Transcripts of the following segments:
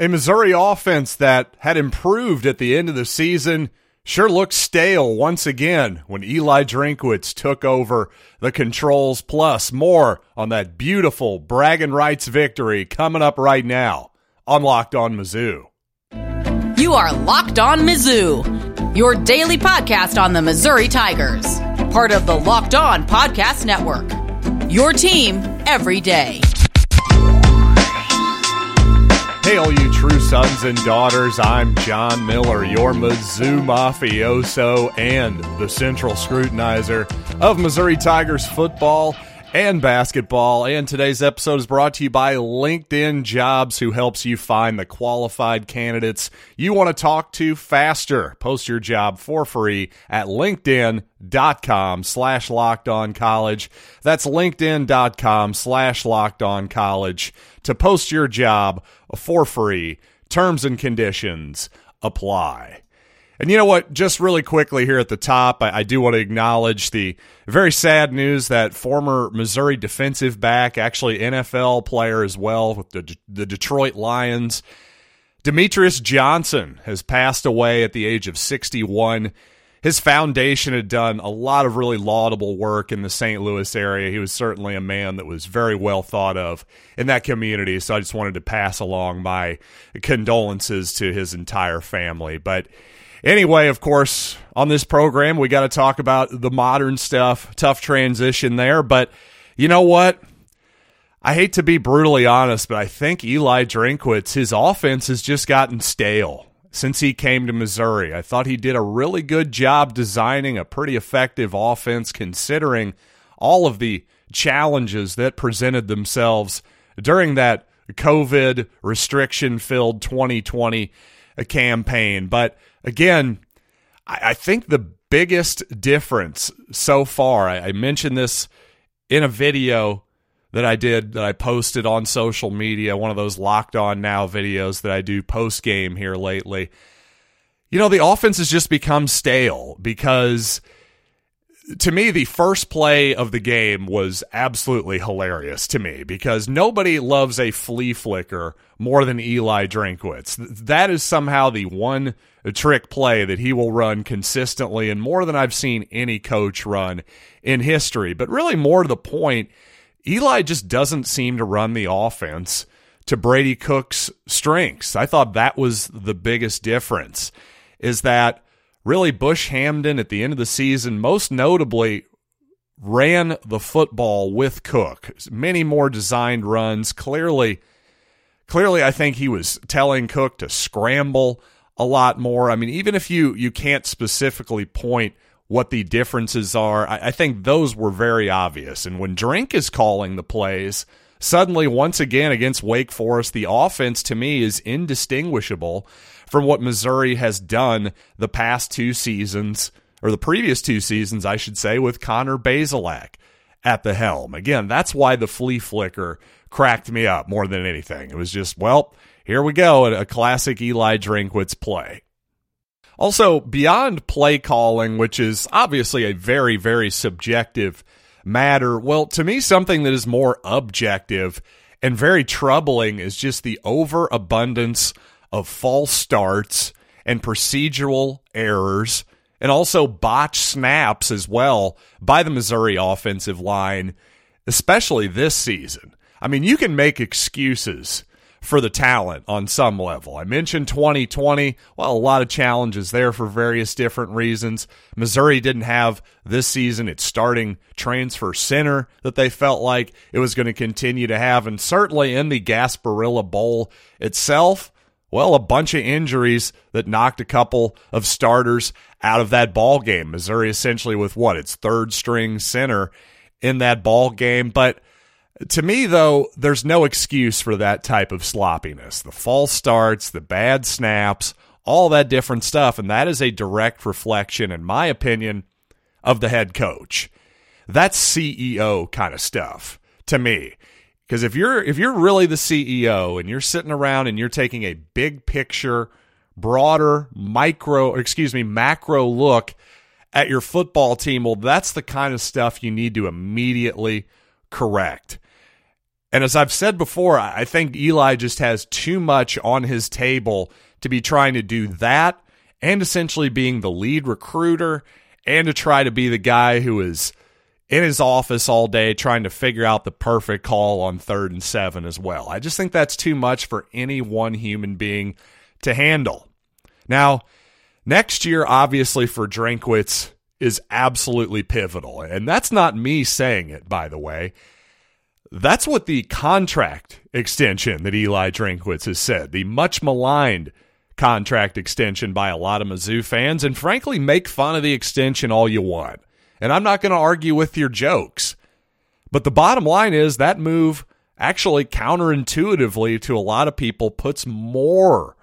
A Missouri offense that had improved at the end of the season sure looked stale once again when Eli Drinkwitz took over the controls. Plus, more on that beautiful bragging rights victory coming up right now on Locked On Mizzou. You are Locked On Mizzou, your daily podcast on the Missouri Tigers, part of the Locked On Podcast Network. Your team every day. Hey, all you true sons and daughters, I'm John Miller, your Mizzou mafioso and the central scrutinizer of Missouri Tigers football and basketball. And today's episode is brought to you by LinkedIn Jobs, who helps you find the qualified candidates you want to talk to faster. Post your job for free at LinkedIn.com slash locked on college. That's LinkedIn.com slash locked on college to post your job for free. Terms and conditions apply. And you know what? Just really quickly here at the top, I, I, do want to acknowledge the very sad news that former Missouri defensive back, actually NFL player as well with the, the Detroit Lions, Demetrious Johnson, has passed away at the age of 61. His foundation had done a lot of really laudable work in the St. Louis area. He was certainly a man that was very well thought of in that community. So I just wanted to pass along my condolences to his entire family. But Anyway, of course, on this program, we got to talk about the modern stuff. Tough transition there. But you know what? I hate to be brutally honest, but I think Eli Drinkwitz, his offense has just gotten stale since he came to Missouri. I thought he did a really good job designing a pretty effective offense considering all of the challenges that presented themselves during that COVID restriction filled 2020 campaign. But again, I, I think the biggest difference so far, I, I mentioned this in a video that I did that I posted on social media, one of those locked on now videos that I do post game here lately. You know, the offense has just become stale because to me, the first play of the game was absolutely hilarious to me because nobody loves a flea flicker more than Eli Drinkwitz. That is somehow the one trick play that he will run consistently and more than I've seen any coach run in history. But really, more to the point, Eli just doesn't seem to run the offense to Brady Cook's strengths. I thought that was the biggest difference is that really Bush Hamdan at the end of the season, most notably, ran the football with Cook. Many more designed runs. Clearly, clearly, I think he was telling Cook to scramble a lot more. I mean, even if you you can't specifically point what the differences are, I, I think those were very obvious. And when Drink is calling the plays, suddenly once again against Wake Forest, the offense to me is indistinguishable from what Missouri has done the past two seasons, or the previous two seasons, I should say, with Connor Bazelak at the helm. Again, that's why the flea flicker cracked me up more than anything. It was just, well, here we go, a classic Eli Drinkwitz play. Also, beyond play calling, which is obviously a very, very subjective matter, well, to me, something that is more objective and very troubling is just the overabundance of false starts and procedural errors and also botched snaps as well by the Missouri offensive line, especially this season. I mean, you can make excuses for the talent on some level. I mentioned 2020. Well, a lot of challenges there for various different reasons. Missouri didn't have this season its starting transfer center that they felt like it was going to continue to have. And certainly in the Gasparilla Bowl itself, well, a bunch of injuries that knocked a couple of starters out of that ball game. Missouri essentially with what its third string center in that ball game, but to me though, there's no excuse for that type of sloppiness. The false starts, the bad snaps, all that different stuff, and that is a direct reflection in my opinion of the head coach. That's CEO kind of stuff to me. Because if you're if you're really the CEO and you're sitting around and you're taking a big picture, broader, micro, excuse me, macro look at your football team, well, that's the kind of stuff you need to immediately correct. And as I've said before, I think Eli just has too much on his table to be trying to do that and essentially being the lead recruiter and to try to be the guy who is in his office all day trying to figure out the perfect call on third and seven as well. I just think that's too much for any one human being to handle. Now, next year, obviously, for Drinkwitz is absolutely pivotal. And that's not me saying it, by the way. That's what the contract extension that Eli Drinkwitz has said, the much maligned contract extension by a lot of Mizzou fans, and frankly, make fun of the extension all you want. And I'm not going to argue with your jokes. But the bottom line is that move actually counterintuitively to a lot of people puts more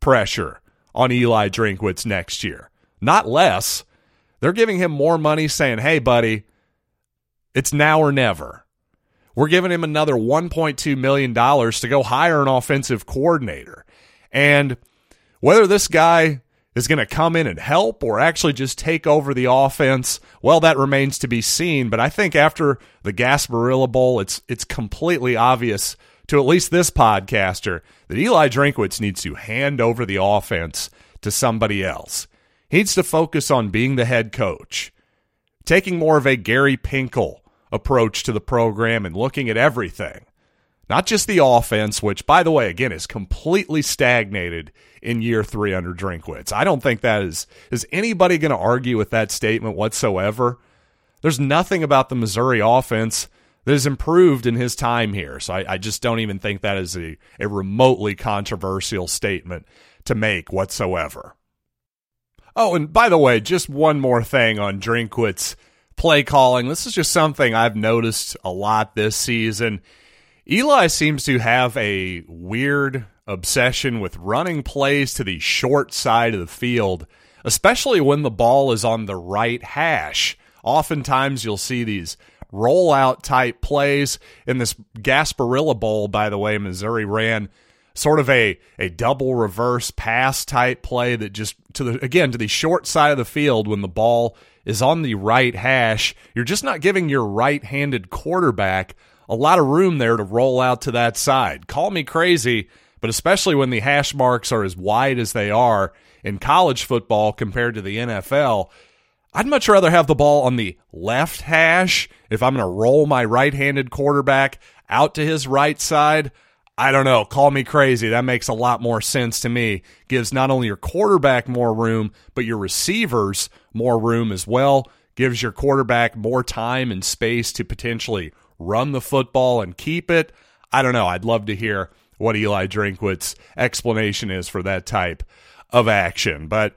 pressure on Eli Drinkwitz next year, not less. They're giving him more money saying, hey, buddy, it's now or never. We're giving him another $1.2 million to go hire an offensive coordinator. And whether this guy is going to come in and help or actually just take over the offense, well, that remains to be seen. But I think after the Gasparilla Bowl, it's it's completely obvious to at least this podcaster that Eli Drinkwitz needs to hand over the offense to somebody else. He needs to focus on being the head coach, taking more of a Gary Pinkel approach to the program and looking at everything. Not just the offense, which, by the way, again, is completely stagnated in year three under Drinkwitz. I don't think that is is anybody going to argue with that statement whatsoever. There's nothing about the Missouri offense that has improved in his time here. So I, I just don't even think that is a, a remotely controversial statement to make whatsoever. Oh, and by the way, just one more thing on Drinkwitz play calling. This is just something I've noticed a lot this season. Eli seems to have a weird obsession with running plays to the short side of the field, especially when the ball is on the right hash. Oftentimes, you'll see these rollout type plays. In this Gasparilla Bowl, by the way, Missouri ran sort of a, a double reverse pass type play that just to the again to the short side of the field when the ball is on the right hash. You're just not giving your right handed quarterback a lot of room there to roll out to that side. Call me crazy, but especially when the hash marks are as wide as they are in college football compared to the NFL, I'd much rather have the ball on the left hash if I'm going to roll my right handed quarterback out to his right side. I don't know. Call me crazy. That makes a lot more sense to me. Gives not only your quarterback more room, but your receivers more room as well. Gives your quarterback more time and space to potentially run the football and keep it. I don't know. I'd love to hear what Eli Drinkwitz's explanation is for that type of action. But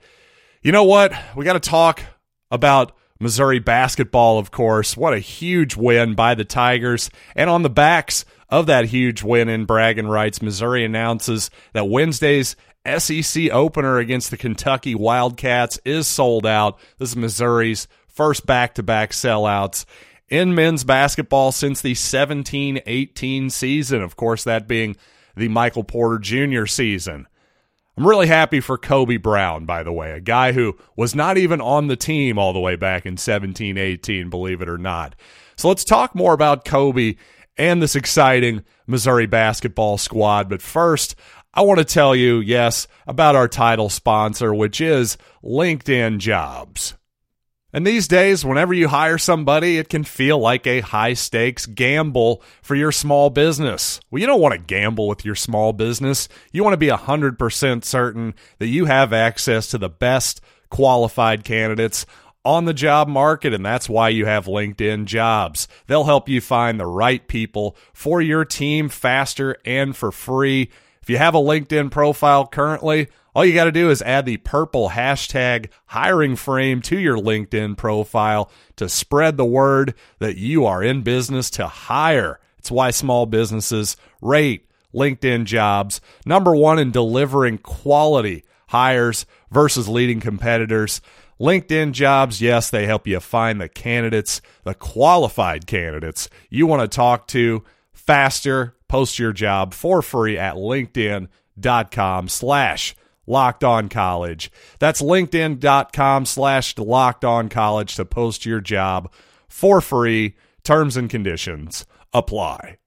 you know what? We got to talk about Missouri basketball, of course. What a huge win by the Tigers. And on the backs of that huge win in bragging rights, Missouri announces that Wednesday's SEC opener against the Kentucky Wildcats is sold out. This is Missouri's first back to back sellouts in men's basketball since the 17 18 season. Of course, that being the Michael Porter Jr. season. I'm really happy for Kobe Brown, by the way, a guy who was not even on the team all the way back in 17 18, believe it or not. So let's talk more about Kobe and this exciting Missouri basketball squad. But first, I want to tell you, yes, about our title sponsor, which is LinkedIn Jobs. And these days, whenever you hire somebody, it can feel like a high stakes gamble for your small business. Well, you don't want to gamble with your small business. You want to be 100% certain that you have access to the best qualified candidates on the job market, and that's why you have LinkedIn jobs. They'll help you find the right people for your team faster and for free. If you have a LinkedIn profile currently, all you got to do is add the purple hashtag hiring frame to your LinkedIn profile to spread the word that you are in business to hire. It's why small businesses rate LinkedIn jobs number one in delivering quality hires versus leading competitors. LinkedIn jobs, yes, they help you find the candidates, the qualified candidates you want to talk to faster. Post your job for free at linkedin.com slash Locked On College. That's linkedin.com slash locked on college to post your job for free. Terms and conditions apply.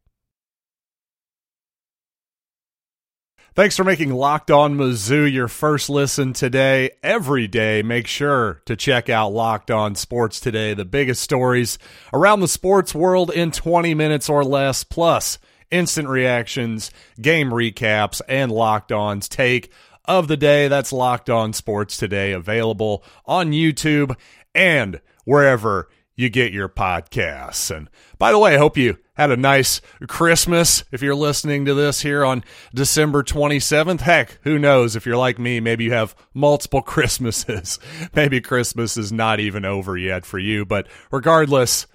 Thanks for making Locked On Mizzou your first listen today. Every day, make sure to check out Locked On Sports Today, the biggest stories around the sports world in 20 minutes or less, plus instant reactions, game recaps, and Locked On's take of the day. That's Locked On Sports Today, available on YouTube and wherever you get your podcasts. And by the way, I hope you had a nice Christmas if you're listening to this here on December 27th. Heck, who knows? If you're like me, maybe you have multiple Christmases. maybe Christmas is not even over yet for you. But regardless,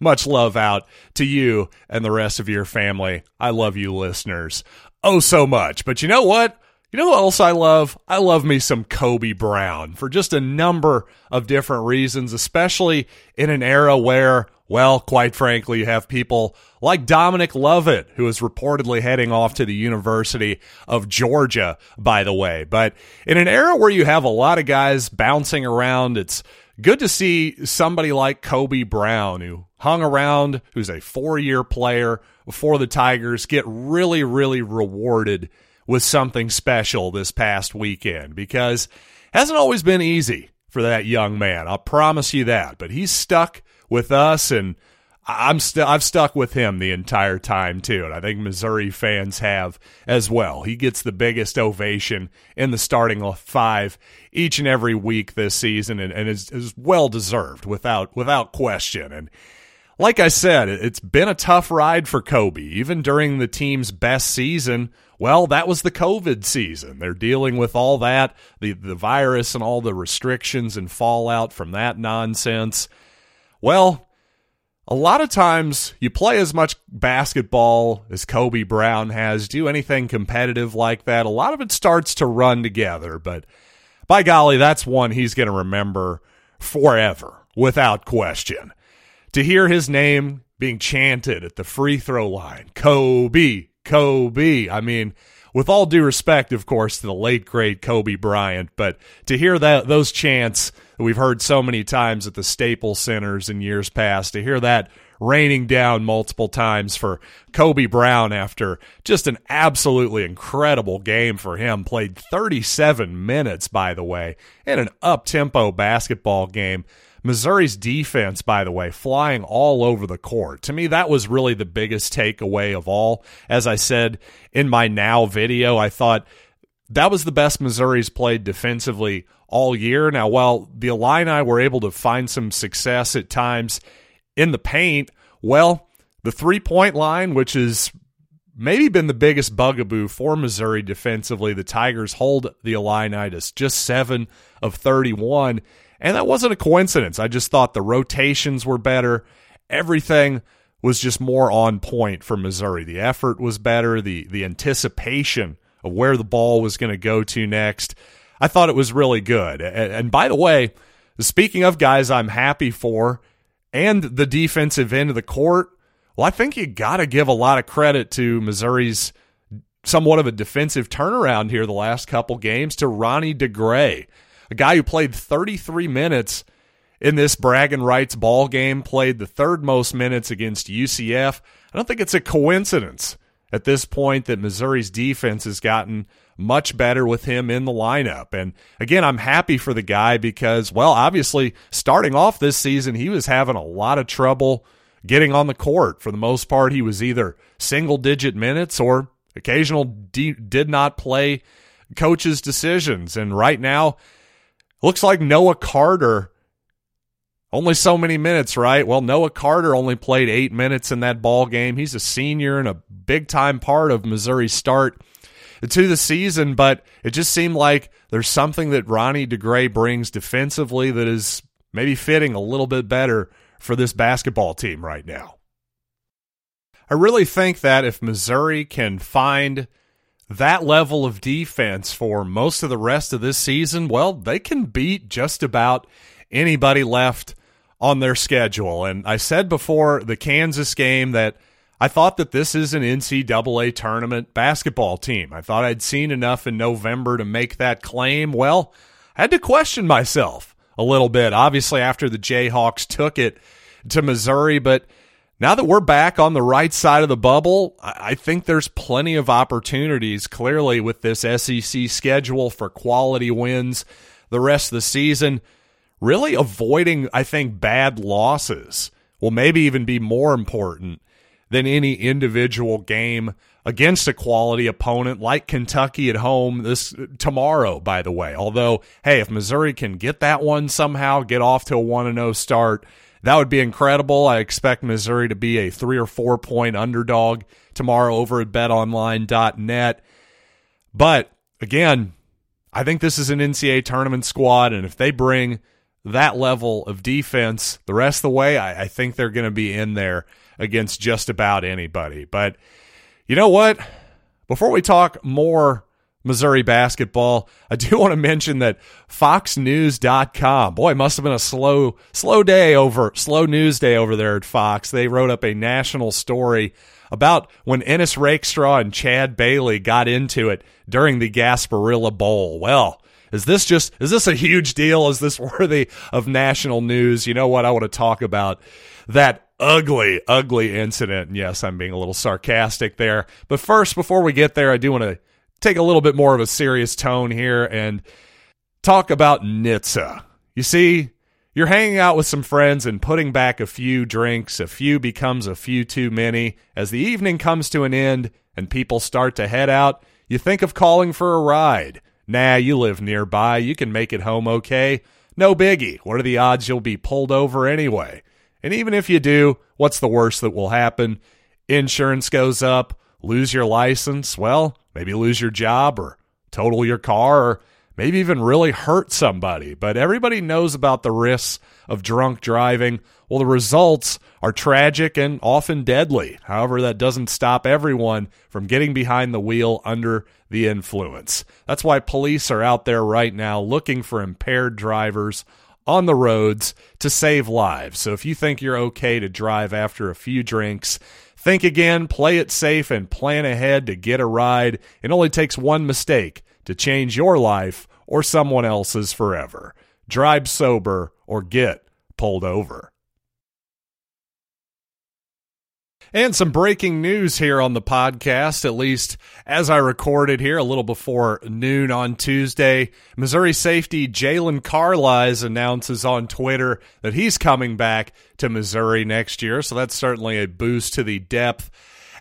much love out to you and the rest of your family. I love you, listeners, oh so much. But you know what? You know what else I love? I love me some Kobe Brown for just a number of different reasons, especially in an era where, well, quite frankly, you have people like Dominic Lovett, who is reportedly heading off to the University of Georgia, by the way. But in an era where you have a lot of guys bouncing around, it's good to see somebody like Kobe Brown, who hung around, who's a four year player for the Tigers, get really, really rewarded with something special this past weekend because hasn't always been easy for that young man. I'll promise you that. But he's stuck with us and I'm still I've stuck with him the entire time too, and I think Missouri fans have as well. He gets the biggest ovation in the starting five each and every week this season, and, and is, is well deserved without without question. And like I said, it's been a tough ride for Kobe, even during the team's best season. Well, that was the COVID season. They're dealing with all that, the, the virus and all the restrictions and fallout from that nonsense. Well, a lot of times you play as much basketball as Kobe Brown has, do anything competitive like that. A lot of it starts to run together, but by golly, that's one he's going to remember forever, without question to hear his name being chanted at the free throw line, Kobe, Kobe. I mean, with all due respect, of course, to the late great Kobe Bryant, but to hear that those chants that we've heard so many times at the Staples Centers in years past, to hear that raining down multiple times for Kobe Brown after just an absolutely incredible game for him. Played 37 minutes, by the way, in an up tempo basketball game. Missouri's defense, by the way, flying all over the court. To me, that was really the biggest takeaway of all. As I said in my now video, I thought that was the best Missouri's played defensively all year. Now, while the Illini were able to find some success at times in the paint, well, the three point line, which has maybe been the biggest bugaboo for Missouri defensively, the Tigers hold the Illini to just seven of 31. And that wasn't a coincidence. I just thought the rotations were better. Everything was just more on point for Missouri. The effort was better, the the anticipation of where the ball was going to go to next. I thought it was really good. And, and by the way, speaking of guys I'm happy for and the defensive end of the court, well, I think you got to give a lot of credit to Missouri's somewhat of a defensive turnaround here the last couple games to Ronnie DeGray a guy who played 33 minutes in this bragging rights ball game, played the third most minutes against UCF. I don't think it's a coincidence at this point that Missouri's defense has gotten much better with him in the lineup. And again, I'm happy for the guy because, well, obviously, starting off this season, he was having a lot of trouble getting on the court. For the most part, he was either single digit minutes or occasional did not play coaches' decisions. And right now, Looks like Noah Carter only so many minutes, right? Well, Noah Carter only played eight minutes in that ball game. He's a senior and a big time part of Missouri's start to the season, but it just seemed like there's something that Ronnie DeGray brings defensively that is maybe fitting a little bit better for this basketball team right now. I really think that if Missouri can find that level of defense for most of the rest of this season, well, they can beat just about anybody left on their schedule. And I said before the Kansas game that I thought that this is an NCAA tournament basketball team. I thought I'd seen enough in November to make that claim. Well, I had to question myself a little bit, obviously, after the Jayhawks took it to Missouri, but now that we're back on the right side of the bubble, I think there's plenty of opportunities clearly with this SEC schedule for quality wins the rest of the season. Really avoiding, I think, bad losses will maybe even be more important than any individual game against a quality opponent like Kentucky at home this tomorrow by the way. Although, hey, if Missouri can get that one somehow, get off to a 1-0 start, that would be incredible. I expect Missouri to be a 3 or 4 point underdog tomorrow over at betonline.net. But again, I think this is an NCAA tournament squad and if they bring that level of defense the rest of the way, I, I think they're going to be in there against just about anybody. But you know what? Before we talk more Missouri basketball, I do want to mention that FoxNews.com. Boy, must have been a slow, slow day over, slow news day over there at Fox. They wrote up a national story about when Ennis Rakestraw and Chad Bailey got into it during the Gasparilla Bowl. Well, is this just is this a huge deal? Is this worthy of national news? You know what? I want to talk about that ugly, ugly incident. Yes, I'm being a little sarcastic there. But first, before we get there, I do want to take a little bit more of a serious tone here and talk about NHTSA. You see, you're hanging out with some friends and putting back a few drinks. A few becomes a few too many. As the evening comes to an end and people start to head out, you think of calling for a ride. Nah, you live nearby. You can make it home okay. No biggie. What are the odds you'll be pulled over anyway? And even if you do, what's the worst that will happen? Insurance goes up, lose your license, well, maybe lose your job or total your car or maybe even really hurt somebody. But everybody knows about the risks of drunk driving. Well, the results are tragic and often deadly. However, that doesn't stop everyone from getting behind the wheel under the influence. That's why police are out there right now looking for impaired drivers on the roads to save lives. So if you think you're okay to drive after a few drinks, think again, play it safe, and plan ahead to get a ride. It only takes one mistake to change your life or someone else's forever. Drive sober or get pulled over. And some breaking news here on the podcast, at least as I recorded here a little before noon on Tuesday. Missouri safety Jaylon Carlies announces on Twitter that he's coming back to Missouri next year. So that's certainly a boost to the depth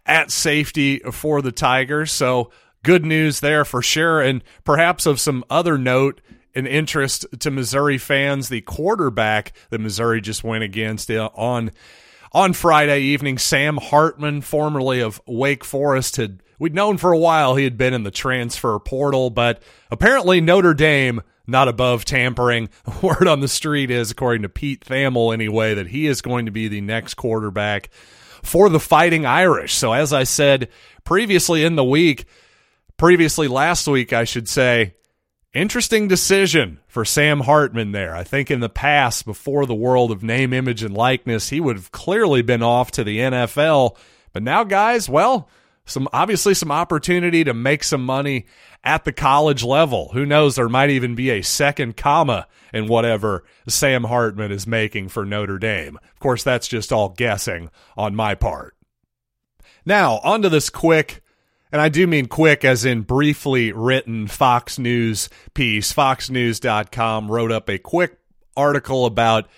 at safety for the Tigers. So good news there for sure. And perhaps of some other note, an interest to Missouri fans, the quarterback that Missouri just went against on on Friday evening, Sam Hartman, formerly of Wake Forest, had we'd known for a while he had been in the transfer portal, but apparently Notre Dame not above tampering. Word on the street is, according to Pete Thamel anyway, that he is going to be the next quarterback for the Fighting Irish. So as I said previously in the week, previously last week, I should say, Interesting decision for Sam Hartman there. I think in the past, before the world of name, image, and likeness, he would have clearly been off to the NFL. But now, guys, well, some obviously some opportunity to make some money at the college level. Who knows? There might even be a second comma in whatever Sam Hartman is making for Notre Dame. Of course, that's just all guessing on my part. Now, onto this quick and I do mean quick as in briefly written Fox News piece. FoxNews.com wrote up a quick article about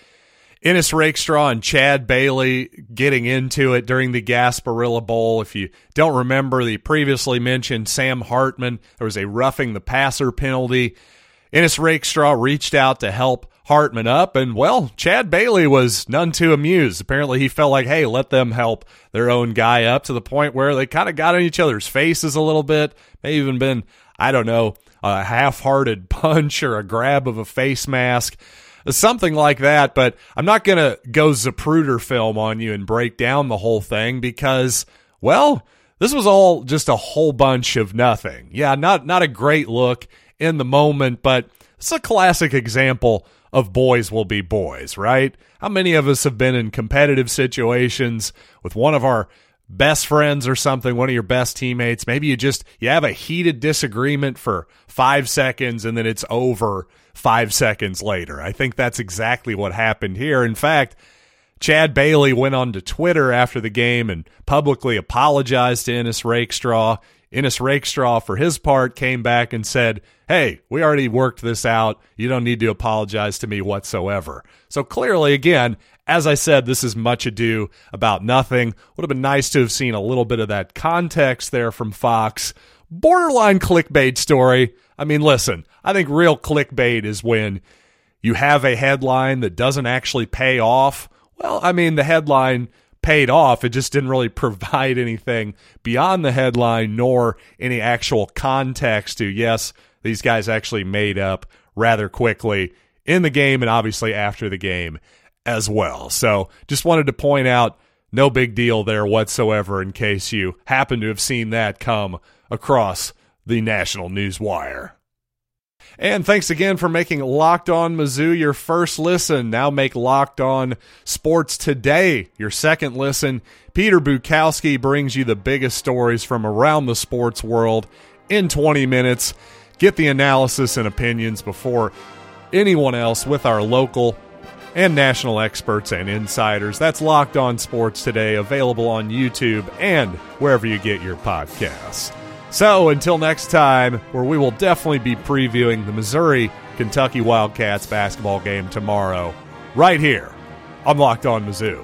Ennis Rakestraw and Chad Bailey getting into it during the Gasparilla Bowl. If you don't remember the previously mentioned Sam Hartman, there was a roughing the passer penalty. Ennis Rakestraw reached out to help Hartman up, and well, Chad Bailey was none too amused. Apparently, he felt like, hey, let them help their own guy up to the point where they kind of got in each other's faces a little bit. May even been, I don't know, a half hearted punch or a grab of a face mask something like that. But I'm not going to go Zapruder film on you and break down the whole thing because, well, this was all just a whole bunch of nothing. Yeah, not not a great look in the moment, but it's a classic example of boys will be boys, right? How many of us have been in competitive situations with one of our best friends or something, one of your best teammates? Maybe you just you have a heated disagreement for 5 seconds and then it's over 5 seconds later. I think that's exactly what happened here. In fact, Chad Bailey went on to Twitter after the game and publicly apologized to Ennis Rakestraw. Ennis Rakestraw, for his part, came back and said, Hey, we already worked this out. You don't need to apologize to me whatsoever. So clearly, again, as I said, this is much ado about nothing. Would have been nice to have seen a little bit of that context there from Fox. Borderline clickbait story. I mean, listen, I think real clickbait is when you have a headline that doesn't actually pay off. Well, I mean, the headline paid off. It just didn't really provide anything beyond the headline nor any actual context to, yes, these guys actually made up rather quickly in the game and obviously after the game as well. So just wanted to point out no big deal there whatsoever in case you happen to have seen that come across the national news wire. And thanks again for making Locked On Mizzou your first listen. Now make Locked On Sports Today your second listen. Peter Bukowski brings you the biggest stories from around the sports world in 20 minutes. Get the analysis and opinions before anyone else with our local and national experts and insiders. That's Locked On Sports Today, available on YouTube and wherever you get your podcasts. So until next time, where we will definitely be previewing the Missouri Kentucky Wildcats basketball game tomorrow, right here on Locked On Mizzou.